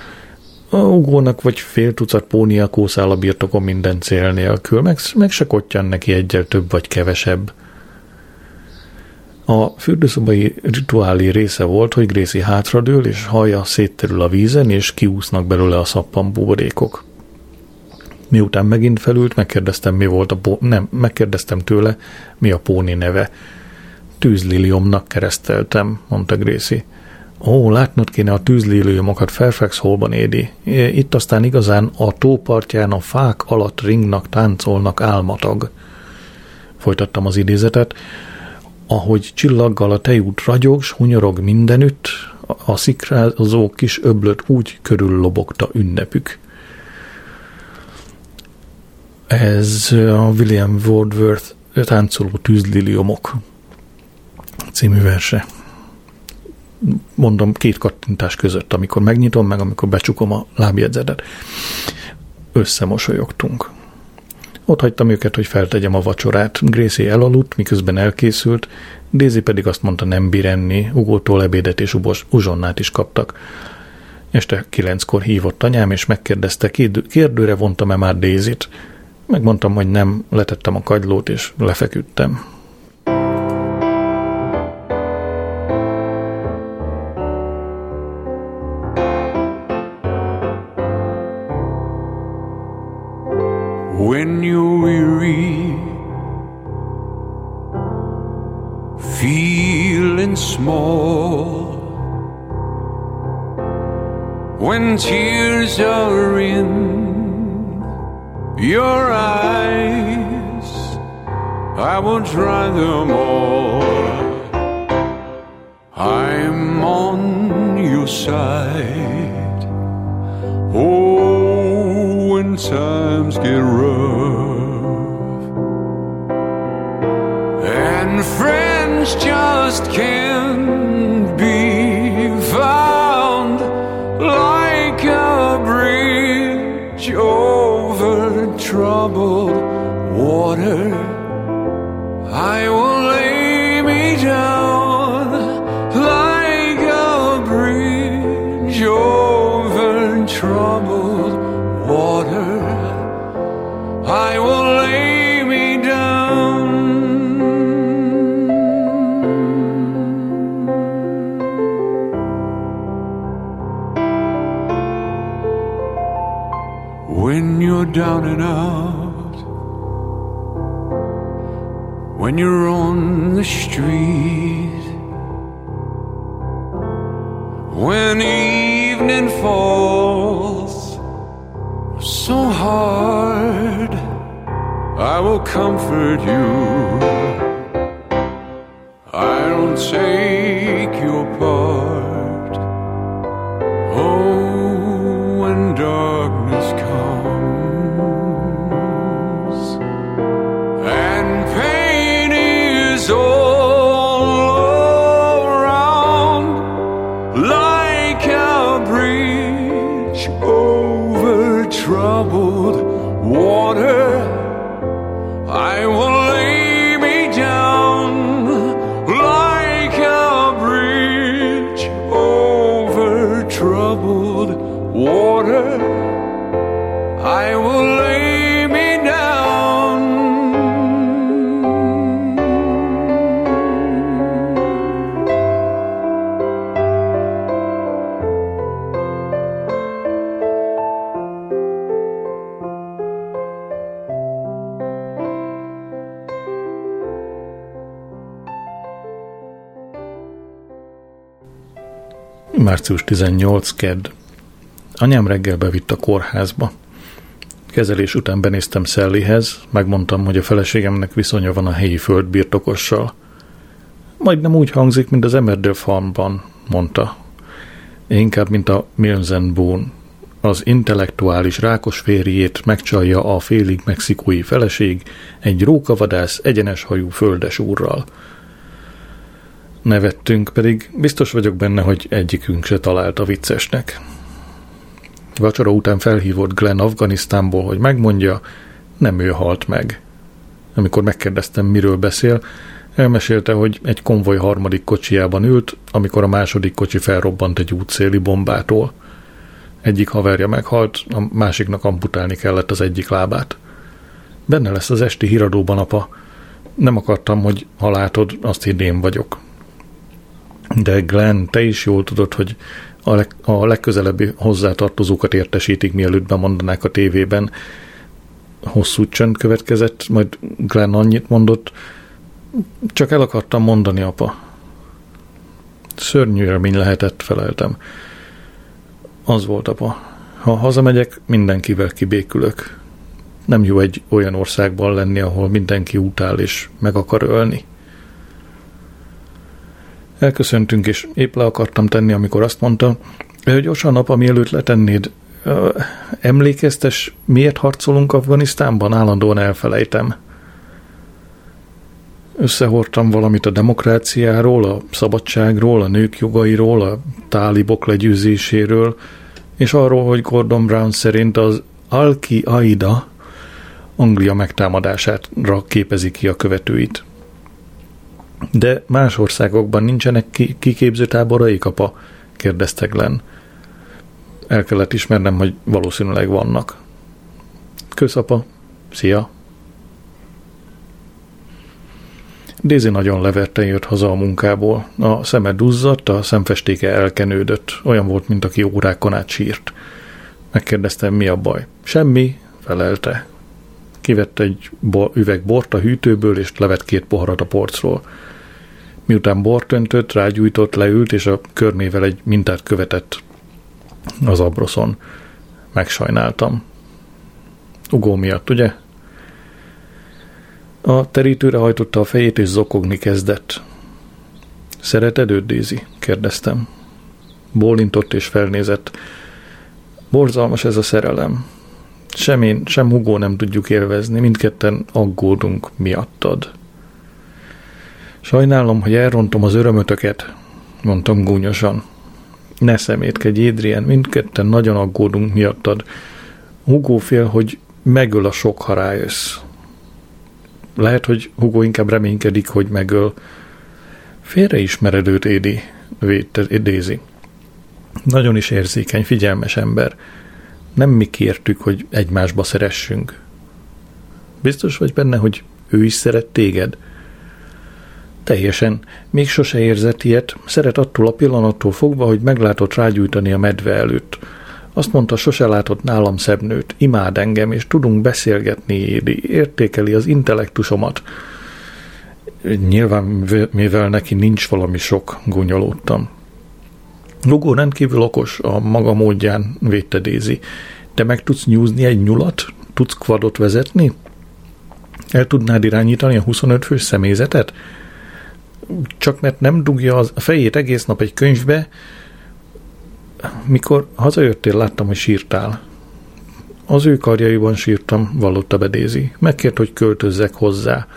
A ugónak vagy fél tucat pónia kószál a birtokon minden cél nélkül, meg, meg se kottyan neki egyel több vagy kevesebb. A fürdőszobai rituálé része volt, hogy Gréci hátradől, és haja szétterül a vízen, és kiúsznak belőle a szappan buborékok. Miután megint felült, megkérdeztem, mi volt a pó- nem, megkérdeztem tőle, mi a póni neve. Tűzliliomnak kereszteltem, mondta Gréci. Ó, látnod kéne a tűzlélőjomokat Fairfax Hallban, Édi. Itt aztán igazán a tópartján a fák alatt ringnak, táncolnak álmatag. Folytattam az idézetet. Ahogy csillaggal a tejút ragyog, s hunyorog mindenütt, a szikrázó kis öblöt úgy körül lobogta ünnepük. Ez a William Wordsworth táncoló tűzliliomok című verse. Mondom, két kattintás között, amikor megnyitom, meg amikor becsukom a lábjegyzetet. Összemosolyogtunk. Ott hagytam őket, hogy feltegyem a vacsorát. Gracie elaludt, miközben elkészült, Daisy pedig azt mondta, nem bír enni, ugótól ebédet és ubos, uzsonnát is kaptak. Este kilenckor hívott anyám, és megkérdezte, kérdőre vontam-e már Daisy-t. Megmondtam, hogy nem, letettem a kagylót, és lefeküdtem. When you're weary, feeling small, when tears are in your eyes, I will dry them all. I'm on your side. Times get rough, and friends just can't be found like a bridge. over troubled water, I down and out, when you're on the street, when evening falls so hard, I will comfort you. Március 18. Kedd. Anyám reggel bevitt a kórházba. Kezelés után benéztem Szellihez, megmondtam, hogy a feleségemnek viszonya van a helyi földbirtokossal. Majdnem úgy hangzik, mint az Emmerdale Farmban, mondta. Inkább, mint a Milzen Boone. Az intellektuális rákos férjét megcsalja a félig mexikói feleség egy rókavadász egyenes hajú földes úrral. Nevettünk, pedig biztos vagyok benne, hogy egyikünk se találta viccesnek. Vacsora után felhívott Glenn Afganisztánból, hogy megmondja, nem ő halt meg. Amikor megkérdeztem, miről beszél, elmesélte, hogy egy konvoj harmadik kocsijában ült, amikor a második kocsi felrobbant egy útszéli bombától. Egyik haverja meghalt, a másiknak amputálni kellett az egyik lábát. Benne lesz az esti híradóban, apa. Nem akartam, hogy ha látod, azt hidd én vagyok. De Glenn, te is jól tudod, hogy a, leg, a legközelebbi hozzátartozókat értesítik, mielőtt bemondanák a tévében. Hosszú csönd következett, majd Glenn annyit mondott, csak el akartam mondani, apa. Szörnyű élmény lehetett, feleltem. Az volt, apa. Ha hazamegyek, mindenkivel kibékülök. Nem jó egy olyan országban lenni, ahol mindenki utál és meg akar ölni. Elköszöntünk, és épp le akartam tenni, amikor azt mondta, hogy gyorsan nap, mielőtt letennéd, emlékeztes, miért harcolunk Afganisztánban? Állandóan elfelejtem. Összehordtam valamit a demokráciáról, a szabadságról, a nők jogairól, a tálibok legyőzéséről, és arról, hogy Gordon Brown szerint az Alki Aida Anglia megtámadására képezi ki a követőit. De más országokban nincsenek kiképző táboraik, apa? kérdezte Glenn. El kellett ismernem, hogy valószínűleg vannak. Kösz, apa. Szia. Daisy nagyon leverte jött haza a munkából. A szeme duzzadt, a szemfestéke elkenődött. Olyan volt, mint aki órákon át sírt. Megkérdeztem, mi a baj. Semmi, felelte. Kivett egy üveg bort a hűtőből, és levett két poharat a porcról. Miután bort öntött, rágyújtott, leült, és a körmével egy mintát követett az abroszon. Megsajnáltam. Ugó miatt, ugye? A terítőre hajtotta a fejét, és zokogni kezdett. Szereted őt, Daisy? kérdeztem. Bólintott és felnézett. Borzalmas ez a szerelem. Sem én, sem Hugo nem tudjuk élvezni, mindketten aggódunk miattad. Sajnálom, hogy elrontom az örömötöket, mondtam gúnyosan. Ne szemétkedj, Adrian, mindketten nagyon aggódunk miattad. Hugo fél, hogy megöl a sok, ha rájössz. Lehet, hogy Hugo inkább reménykedik, hogy megöl. Félreismered őt, Édi, védte Daisy. Nagyon is érzékeny, figyelmes ember. Nem mi kértük, hogy egymásba szeressünk. Biztos vagy benne, hogy ő is szeret téged? Teljesen. Még sose érzett ilyet. Szeret attól a pillanattól fogva, hogy meglátott rágyújtani a medve előtt. Azt mondta, sose látott nálam szebb nőt. Imád engem, és tudunk beszélgetni, Édi. Értékeli az intellektusomat. Nyilván, mivel neki nincs valami sok, gúnyolódtam. Lugó rendkívül okos, a maga módján védte Dézi. Te meg tudsz nyúzni egy nyulat? Tudsz kvadot vezetni? El tudnád irányítani a 25 fős személyzetet? Csak mert nem dugja a fejét egész nap egy könyvbe, mikor hazajöttél, láttam, hogy sírtál. Az ő karjaiban sírtam, vallotta bedézi. Megkért, hogy költözzek hozzá.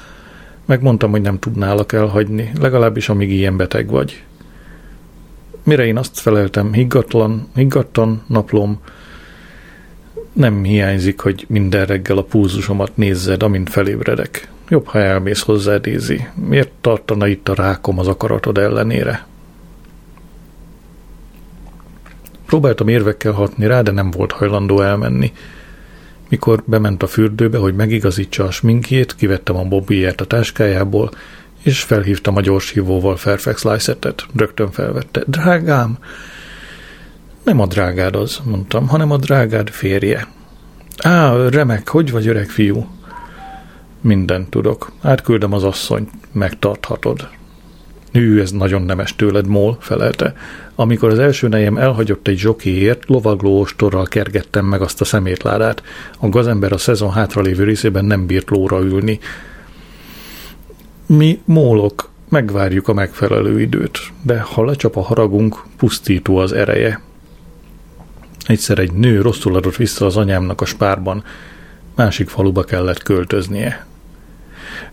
Megmondtam, hogy nem tudnálak elhagyni, legalábbis amíg ilyen beteg vagy. Mire én azt feleltem, higgatlan, higgadtan naplom, nem hiányzik, hogy minden reggel a púzusomat nézzed, amint felébredek. Jobb, ha elmész hozzá, Dézi. Miért tartana itt a rákom az akaratod ellenére? Próbáltam érvekkel hatni rá, de nem volt hajlandó elmenni. Mikor bement a fürdőbe, hogy megigazítsa a sminkjét, kivettem a bobbyért a táskájából, és felhívtam a gyorshívóval Fairfax Lysettet. Rögtön felvette. Drágám! Nem a drágád az, mondtam, hanem a drágád férje. Á, remek, hogy vagy öreg fiú? Mindent tudok. Átküldem az asszonyt, megtarthatod. Hű, ez nagyon nemes tőled, Mól, felelte. Amikor az első nejem elhagyott egy zsokéért, lovagló ostorral kergettem meg azt a szemétládát. A gazember a szezon hátralévő részében nem bírt lóra ülni. Mi, mólok, megvárjuk a megfelelő időt, de ha lecsap a haragunk, pusztító az ereje. Egyszer egy nő rosszul adott vissza az anyámnak a spárban, másik faluba kellett költöznie.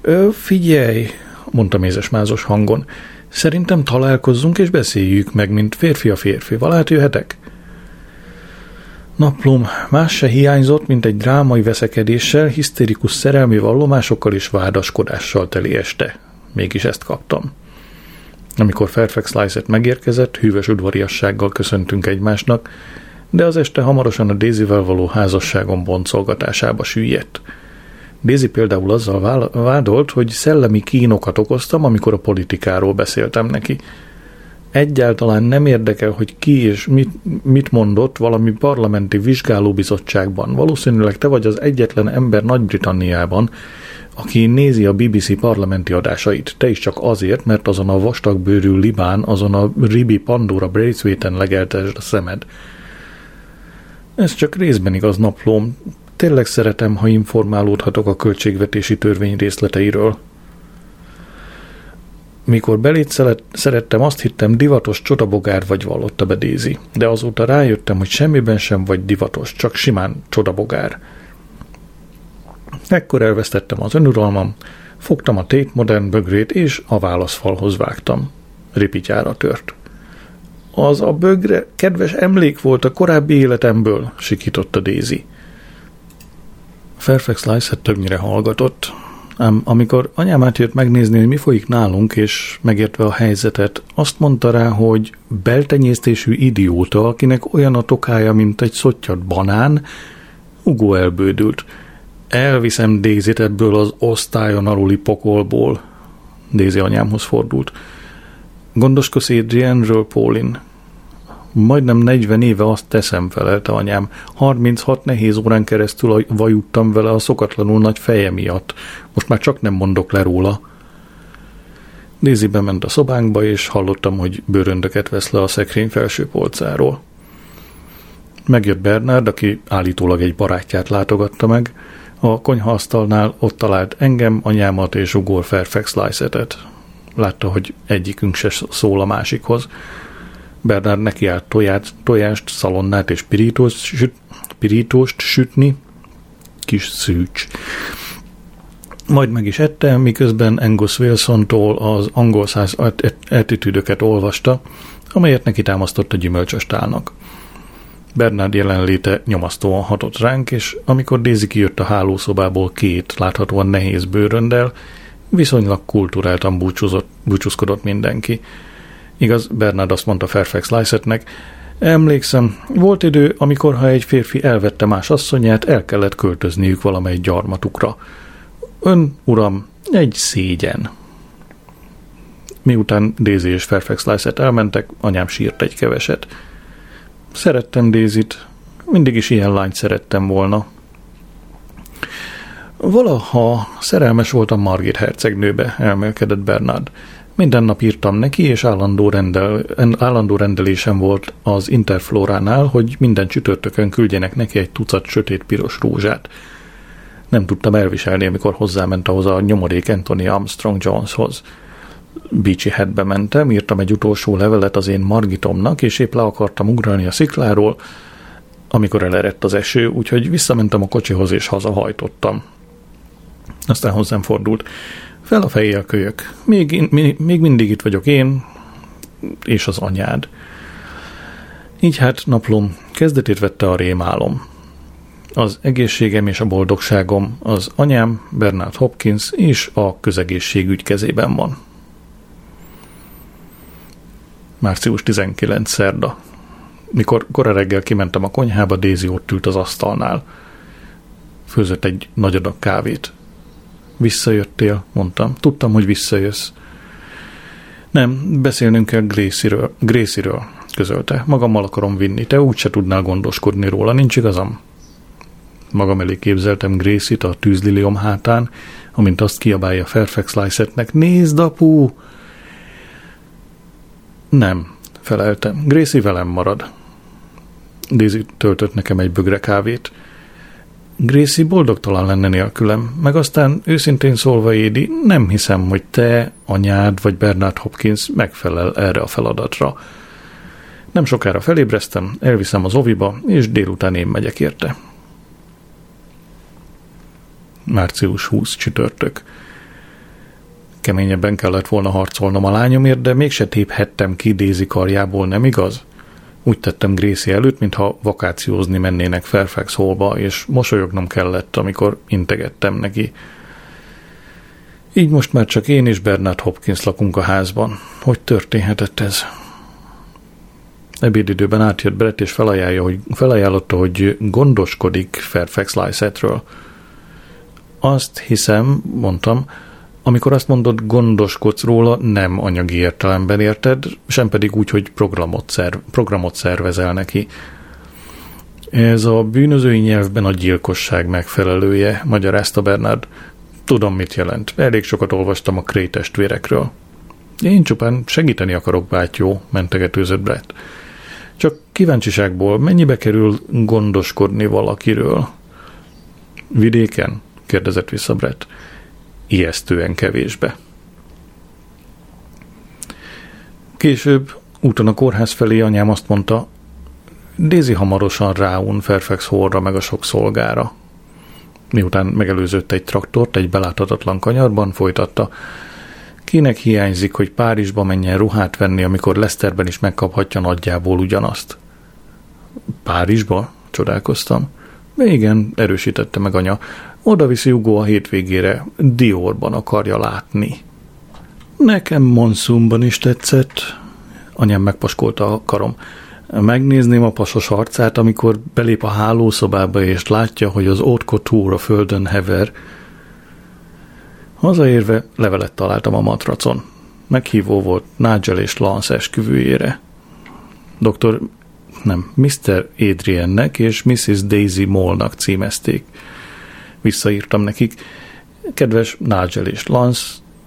Ö, figyelj, mondta mézes-mázos hangon, szerintem találkozzunk és beszéljük meg, mint férfi a férfival. Átjöhetek? Naplom más se hiányzott, mint egy drámai veszekedéssel, hisztérikus szerelmi vallomásokkal és vádaskodással teli este. Mégis ezt kaptam. Amikor Fairfax Lyset megérkezett, hűvös udvariassággal köszöntünk egymásnak, de az este hamarosan a Daisyvel való házasságon boncolgatásába süllyedt. Daisy például azzal vádolt, hogy szellemi kínokat okoztam, amikor a politikáról beszéltem neki. Egyáltalán nem érdekel, hogy ki és mit, mit mondott valami parlamenti vizsgálóbizottságban. Valószínűleg te vagy az egyetlen ember Nagy-Britanniában, aki nézi a BBC parlamenti adásait, te is csak azért, mert azon a vastagbőrű libán, azon a ribi Pandora Braithwaite-en legeltesd a szemed. Ez csak részben igaz naplóm. Tényleg szeretem, ha informálódhatok a költségvetési törvény részleteiről. Mikor belét szerettem, azt hittem divatos csodabogár vagy vallotta be Daisy, de azóta rájöttem, hogy semmiben sem vagy divatos, csak simán csodabogár. Ekkor elvesztettem az önuralmam, fogtam a Tate Modern bögrét, és a válaszfalhoz vágtam. Ripityára tört. Az a bögre kedves emlék volt a korábbi életemből, sikította Daisy. Fairfax Lyset többnyire hallgatott, ám amikor anyám átjött megnézni, hogy mi folyik nálunk, és megértve a helyzetet, azt mondta rá, hogy beltenyésztésű idióta, akinek olyan a tokája, mint egy szottyat banán, Ugó elbődült. Elviszem Dézit ebből az osztályon aluli pokolból. Dézi anyámhoz fordult. Gondoskodsz Adrianről, Paulin? Majdnem 40 éve azt teszem, felelte anyám. 36 nehéz órán keresztül vajuttam vele a szokatlanul nagy feje miatt. Most már csak nem mondok le róla. Daisy bement a szobánkba, és hallottam, hogy bőröndöket vesz le a szekrény felső polcáról. Megjött Bernard, aki állítólag egy barátját látogatta meg. A konyhaasztalnál ott talált engem, anyámat és Ugor Fairfax Lysetet. Látta, hogy egyikünk se szól a másikhoz. Bernard nekiállt toját, tojást, szalonnát és pirítóst, süt, pirítóst sütni, kis szűcs. Majd meg is ette, miközben Angus Wilson-tól az angol száz attitűdöket olvasta, amelyet neki támasztott a gyümölcsös tálnak. Bernard jelenléte nyomasztóan hatott ránk, és amikor Daisy kijött a hálószobából két láthatóan nehéz bőröndel, viszonylag kulturáltan búcsúzott, búcsúzkodott mindenki. Igaz, Bernard azt mondta Fairfax Lysetnek, Emlékszem, volt idő, amikor ha egy férfi elvette más asszonyát, el kellett költözniük valamely gyarmatukra. Ön, uram, egy szégyen. Miután Daisy és Fairfax Lyset elmentek, anyám sírt egy keveset. Szerettem Daisy-t, mindig is ilyen lányt szerettem volna. Valaha szerelmes voltam Margit hercegnőbe, elmélkedett Bernard. Minden nap írtam neki, és állandó, rendel, állandó rendelésem volt az Interfloránál, hogy minden csütörtökön küldjenek neki egy tucat sötét piros rózsát. Nem tudtam elviselni, amikor hozzáment ahhoz a nyomorék Anthony Armstrong Joneshoz. Beachy Headbe mentem, írtam egy utolsó levelet az én Margitomnak, és épp le akartam ugrani a szikláról, amikor elerett az eső, úgyhogy visszamentem a kocsihoz és hazahajtottam. Aztán hozzám fordult. Fel a fejé a kölyök. Még, még, mindig itt vagyok én, és az anyád. Így hát naplom kezdetét vette a rémálom. Az egészségem és a boldogságom az anyám, Bernard Hopkins és a közegészségügy kezében van. Március 19. szerda. Mikor kora reggel kimentem a konyhába, Daisy ott ült az asztalnál. Főzött egy nagy adag kávét. Visszajöttél, mondtam. Tudtam, hogy visszajössz. Nem, beszélnünk kell Gracie-ről, Gracie-ről közölte. Magammal akarom vinni, te úgyse tudnál gondoskodni róla, nincs igazam? Magam elé képzeltem Gracie-t a tűzliliom hátán, amint azt kiabálja Fairfax Lysetnek, nézd, apu! Nem, feleltem. Gracie velem marad. Daisy töltött nekem egy bögre kávét. Gracie boldogtalan lenne nélkülem, meg aztán őszintén szólva, Édi, nem hiszem, hogy te, anyád vagy Bernard Hopkins megfelel erre a feladatra. Nem sokára felébreztem, elviszem az oviba, és délután én megyek érte. Március 20 csütörtök. Keményebben kellett volna harcolnom a lányomért, de mégse téphettem ki Dézi karjából, nem igaz? Úgy tettem Gracie előtt, mintha vakációzni mennének Fairfax Hallba, és mosolyognom kellett, amikor integettem neki. Így most már csak én és Bernard Hopkins lakunk a házban. Hogy történhetett ez? Ebédidőben átjött Brett, és felajánlja, hogy, felajánlotta, hogy gondoskodik Fairfax Lysetről. Azt hiszem, mondtam, amikor azt mondod, gondoskodsz róla, nem anyagi értelemben érted, sem pedig úgy, hogy programot, szerv, programot szervezel neki. Ez a bűnözői nyelvben a gyilkosság megfelelője, magyarázta Bernard. Tudom, mit jelent. Elég sokat olvastam a Kray testvérekről. Én csupán segíteni akarok, bátyó, mentegetőzött Brett. Csak kíváncsiságból mennyibe kerül gondoskodni valakiről? Vidéken? kérdezett vissza Brett. Ijesztően kevésbe. Később, úton a kórház felé anyám azt mondta, Daisy hamarosan ráun Fairfax Hallra meg a sok szolgára. Miután megelőzött egy traktort egy beláthatatlan kanyarban, folytatta. Kinek hiányzik, hogy Párizsba menjen ruhát venni, amikor Leszterben is megkaphatja nagyjából ugyanazt? Párizsba? Csodálkoztam. Igen, erősítette meg anya. Oda viszi Hugo a hétvégére. Diorban akarja látni. Nekem Monszumban is tetszett. Anyám megpaskolta a karom. Megnézném a pasos arcát, amikor belép a hálószobába, és látja, hogy az couture a földön hever. Hazaérve levelet találtam a matracon. Meghívó volt Nigel és Lance esküvőjére. Dr. nem, Mr. Adriennek és Mrs. Daisy Mollnak címezték. Visszaírtam nekik. Kedves Nigel és Lance,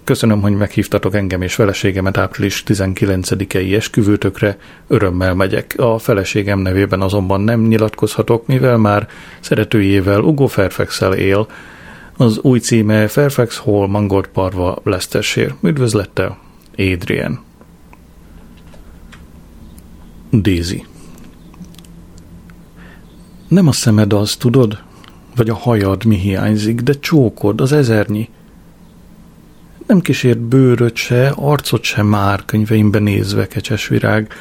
Köszönöm, hogy meghívtatok engem és feleségemet április 19-i esküvőtökre. Örömmel megyek. A feleségem nevében azonban nem nyilatkozhatok, mivel már szeretőjével Ugo fairfax él. Az új címe Fairfax Hall Mangold Parva Leicestershire. Üdvözlettel, Adrian. Daisy. Nem a szemed az, tudod? Vagy a hajad mi hiányzik, de csókod, az ezernyi. Nem kísért bőröt se, arcot se már könyveimbe nézve, kecses virág.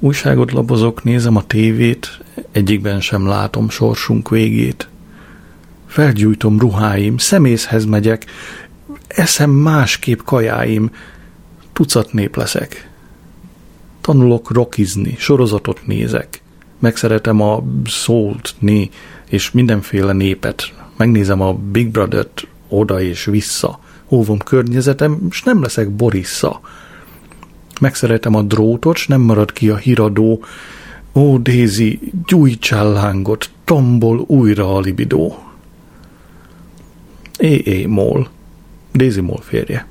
Újságot labozok, nézem a tévét, egyikben sem látom sorsunk végét. Felgyújtom ruháim, szemészhez megyek, eszem másképp kajáim, tucat nép leszek. Tanulok rokizni, sorozatot nézek. Megszeretem a szólt né és mindenféle népet. Megnézem a Big Brother-t oda és vissza óvom környezetem, és nem leszek Borissa. Megszeretem a drótot, s nem marad ki a híradó. Ó, Daisy, gyújtsál lángot, tombol újra a libidó. É, é, Mól. Daisy Mól férje.